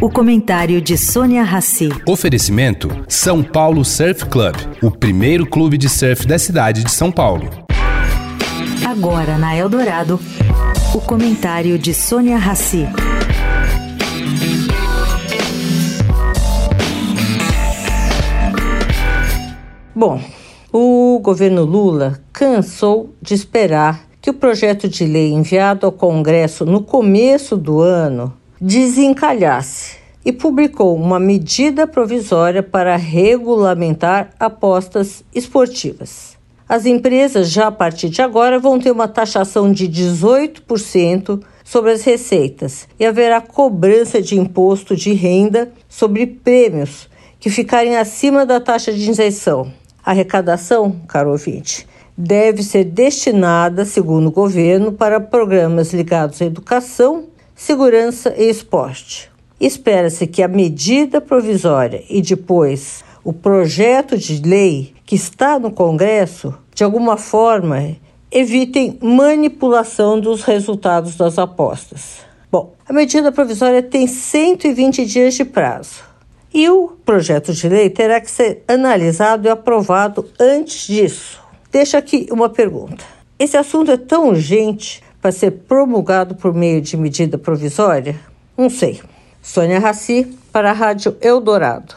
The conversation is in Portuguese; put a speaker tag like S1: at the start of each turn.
S1: O comentário de Sônia Rassi.
S2: Oferecimento: São Paulo Surf Club, o primeiro clube de surf da cidade de São Paulo.
S1: Agora na Eldorado, o comentário de Sônia Rassi.
S3: Bom, o governo Lula cansou de esperar que o projeto de lei enviado ao Congresso no começo do ano desencalhasse e publicou uma medida provisória para regulamentar apostas esportivas. As empresas, já a partir de agora, vão ter uma taxação de 18% sobre as receitas e haverá cobrança de imposto de renda sobre prêmios que ficarem acima da taxa de isenção. A arrecadação, caro ouvinte, deve ser destinada, segundo o governo, para programas ligados à educação segurança e esporte. Espera-se que a medida provisória e depois o projeto de lei que está no Congresso, de alguma forma, evitem manipulação dos resultados das apostas. Bom, a medida provisória tem 120 dias de prazo e o projeto de lei terá que ser analisado e aprovado antes disso. Deixa aqui uma pergunta. Esse assunto é tão urgente para ser promulgado por meio de medida provisória? Não sei. Sônia Raci, para a Rádio Eldorado.